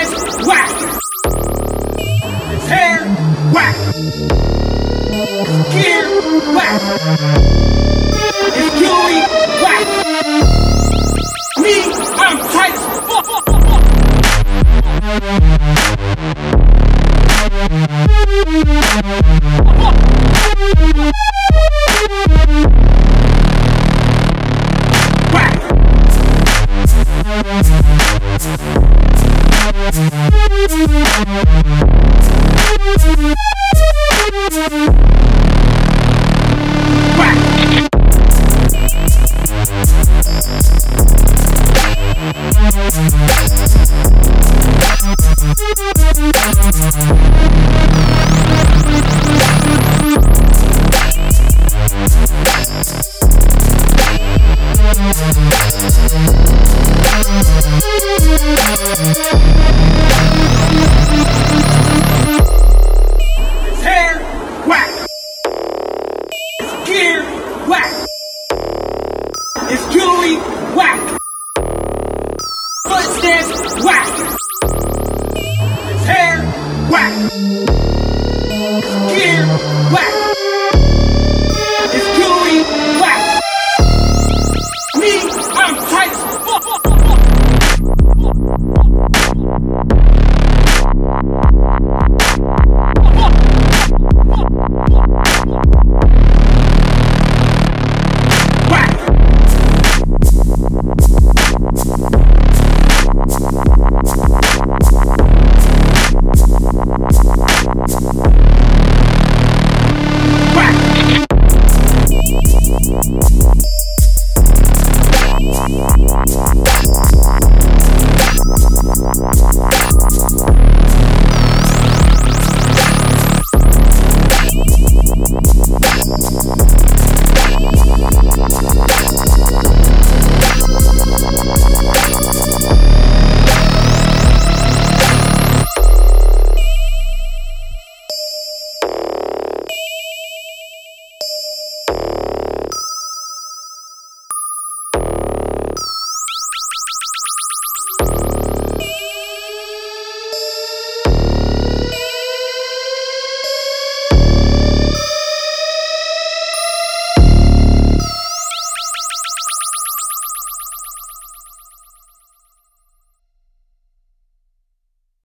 Head whack. Hair whack. Gear whack. Here, whack! Whack! whack. Yeah, whack.